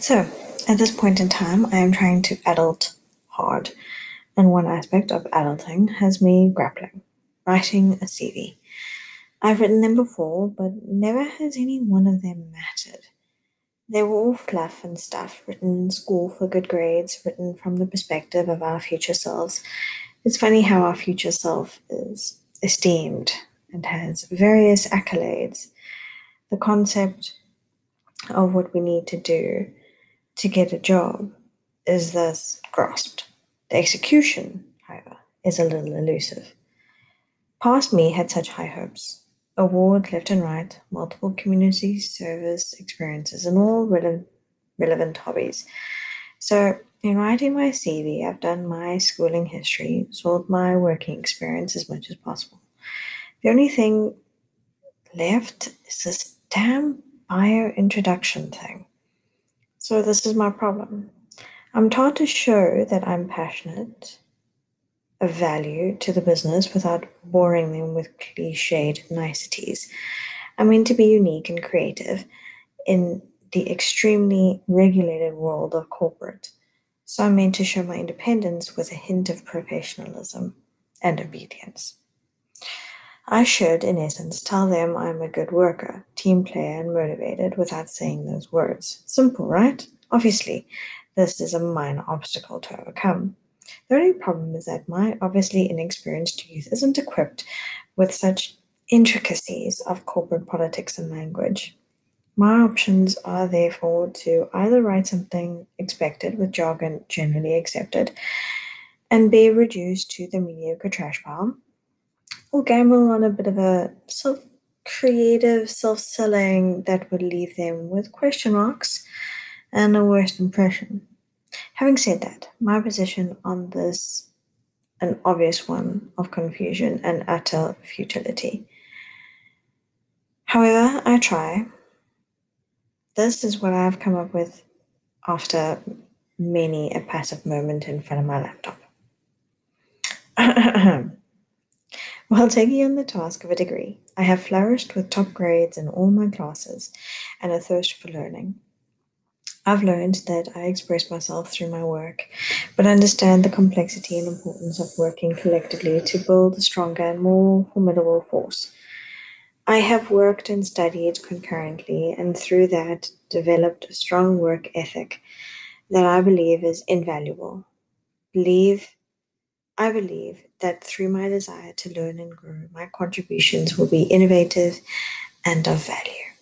So, at this point in time, I am trying to adult hard, and one aspect of adulting has me grappling writing a CV. I've written them before, but never has any one of them mattered. They were all fluff and stuff, written in school for good grades, written from the perspective of our future selves. It's funny how our future self is esteemed and has various accolades. The concept of what we need to do to get a job is thus grasped. The execution, however, is a little elusive. Past me had such high hopes. Award left and right, multiple community service experiences, and all rele- relevant hobbies. So, in writing my CV, I've done my schooling history, sold my working experience as much as possible. The only thing left is this damn bio introduction thing. So, this is my problem. I'm taught to show that I'm passionate, of value to the business without boring them with cliched niceties. I'm meant to be unique and creative in the extremely regulated world of corporate. So I'm meant to show my independence with a hint of professionalism and obedience. I should, in essence, tell them I'm a good worker, team player, and motivated without saying those words. Simple, right? Obviously, this is a minor obstacle to overcome. The only problem is that my obviously inexperienced youth isn't equipped with such intricacies of corporate politics and language. My options are therefore to either write something expected with jargon generally accepted and be reduced to the mediocre trash pile, or gamble on a bit of a self creative self selling that would leave them with question marks and a worst impression. Having said that, my position on this an obvious one of confusion and utter futility. However, I try. This is what I've come up with after many a passive moment in front of my laptop. While taking on the task of a degree, I have flourished with top grades in all my classes and a thirst for learning. I've learned that I express myself through my work, but understand the complexity and importance of working collectively to build a stronger and more formidable force. I have worked and studied concurrently, and through that, developed a strong work ethic that I believe is invaluable. Believe I believe that through my desire to learn and grow, my contributions will be innovative and of value.